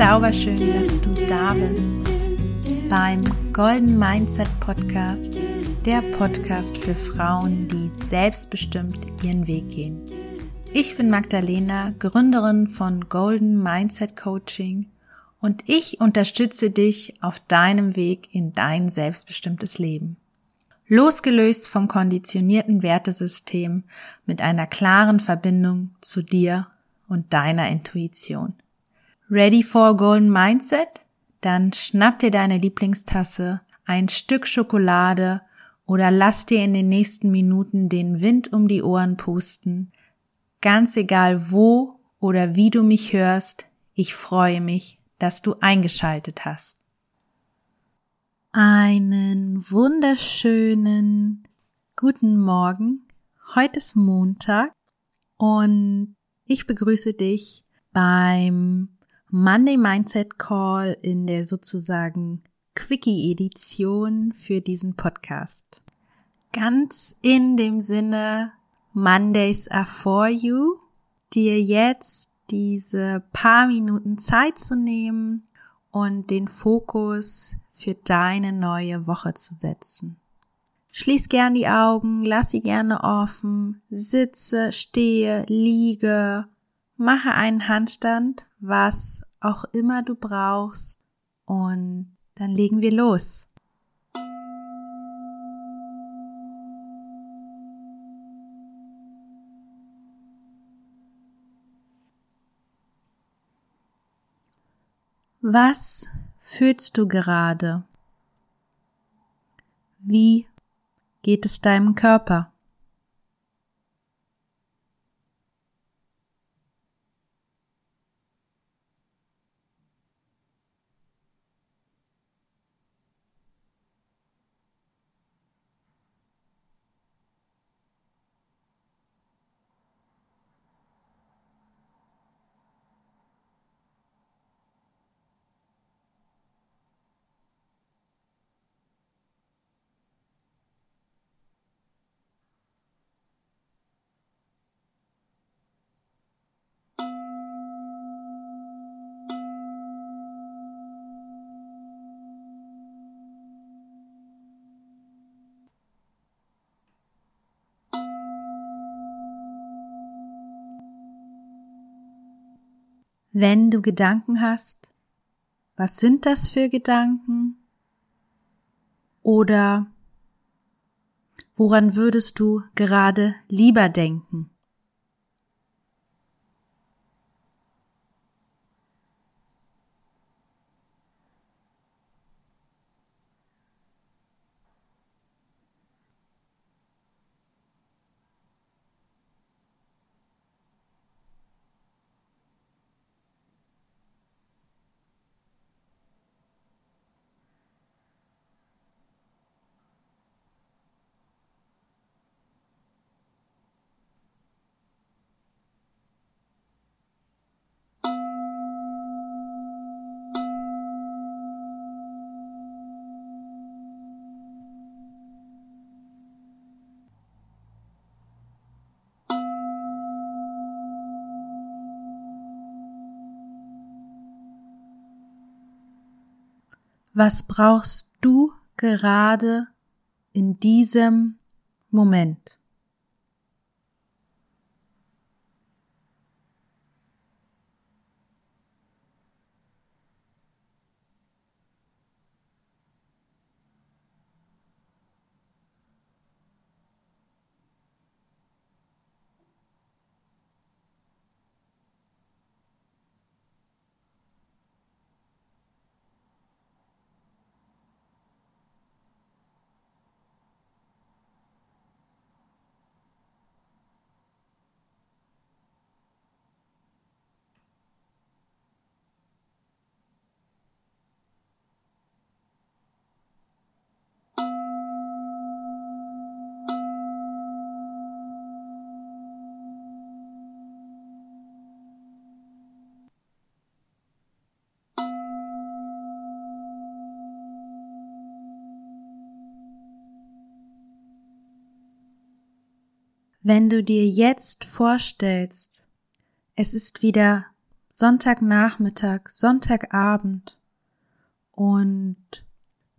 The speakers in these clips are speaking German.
Zauberschön, dass du da bist beim Golden Mindset Podcast, der Podcast für Frauen, die selbstbestimmt ihren Weg gehen. Ich bin Magdalena, Gründerin von Golden Mindset Coaching und ich unterstütze dich auf deinem Weg in dein selbstbestimmtes Leben. Losgelöst vom konditionierten Wertesystem mit einer klaren Verbindung zu dir und deiner Intuition. Ready for Golden Mindset? Dann schnapp dir deine Lieblingstasse, ein Stück Schokolade oder lass dir in den nächsten Minuten den Wind um die Ohren pusten. Ganz egal wo oder wie du mich hörst, ich freue mich, dass du eingeschaltet hast. Einen wunderschönen guten Morgen. Heute ist Montag und ich begrüße dich beim Monday Mindset Call in der sozusagen Quickie-Edition für diesen Podcast. Ganz in dem Sinne Mondays are for you, dir jetzt diese paar Minuten Zeit zu nehmen und den Fokus für deine neue Woche zu setzen. Schließ gern die Augen, lass sie gerne offen, sitze, stehe, liege, mache einen Handstand, was auch immer du brauchst und dann legen wir los. Was fühlst du gerade? Wie geht es deinem Körper? Wenn du Gedanken hast, was sind das für Gedanken? Oder woran würdest du gerade lieber denken? Was brauchst du gerade in diesem Moment? Wenn du dir jetzt vorstellst, es ist wieder Sonntagnachmittag, Sonntagabend und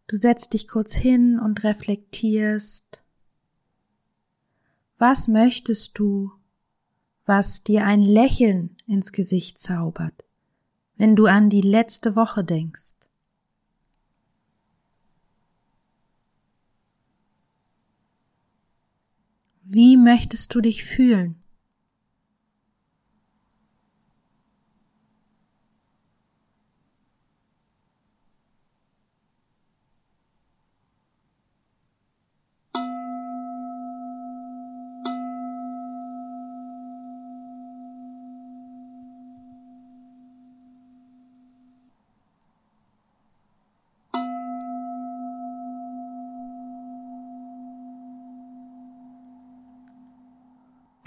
du setzt dich kurz hin und reflektierst, was möchtest du, was dir ein Lächeln ins Gesicht zaubert, wenn du an die letzte Woche denkst. Wie möchtest du dich fühlen?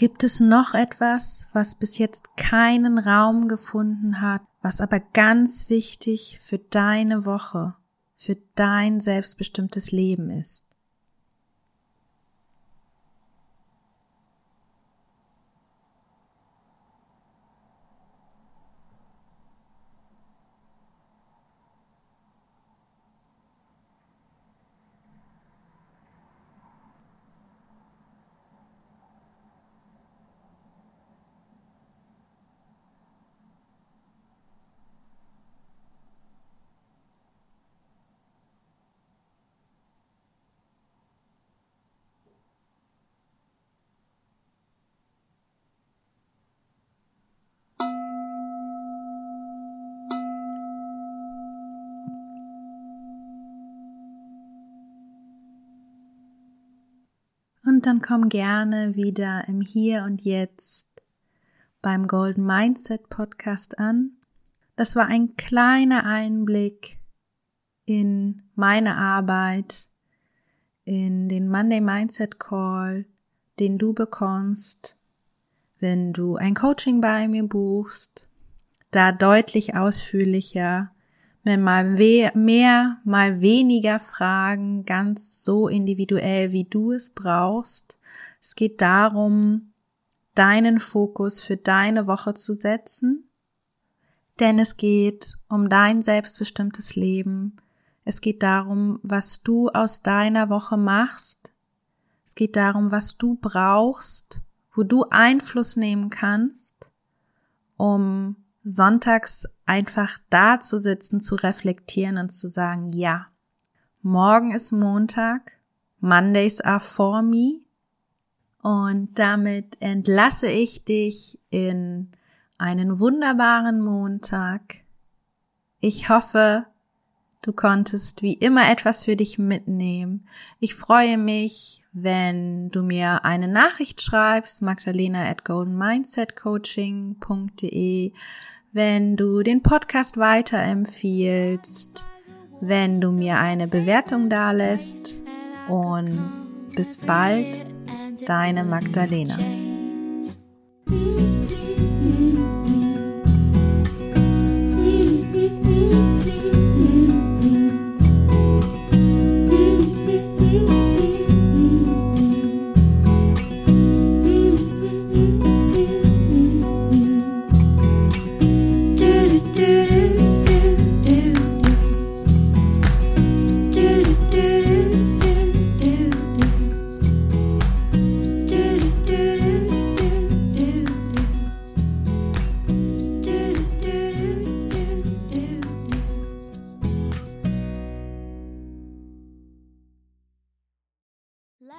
Gibt es noch etwas, was bis jetzt keinen Raum gefunden hat, was aber ganz wichtig für deine Woche, für dein selbstbestimmtes Leben ist? Und dann komm gerne wieder im Hier und Jetzt beim Golden Mindset Podcast an. Das war ein kleiner Einblick in meine Arbeit, in den Monday Mindset Call, den du bekommst, wenn du ein Coaching bei mir buchst, da deutlich ausführlicher mit mal mehr, mal weniger Fragen, ganz so individuell, wie du es brauchst. Es geht darum, deinen Fokus für deine Woche zu setzen, denn es geht um dein selbstbestimmtes Leben. Es geht darum, was du aus deiner Woche machst. Es geht darum, was du brauchst, wo du Einfluss nehmen kannst, um sonntags einfach da zu sitzen, zu reflektieren und zu sagen, ja, morgen ist Montag, Mondays are for me und damit entlasse ich dich in einen wunderbaren Montag. Ich hoffe, Du konntest wie immer etwas für dich mitnehmen. Ich freue mich, wenn du mir eine Nachricht schreibst, magdalena at goldenmindsetcoaching.de, wenn du den Podcast weiterempfiehlst, wenn du mir eine Bewertung dalässt und bis bald, deine Magdalena.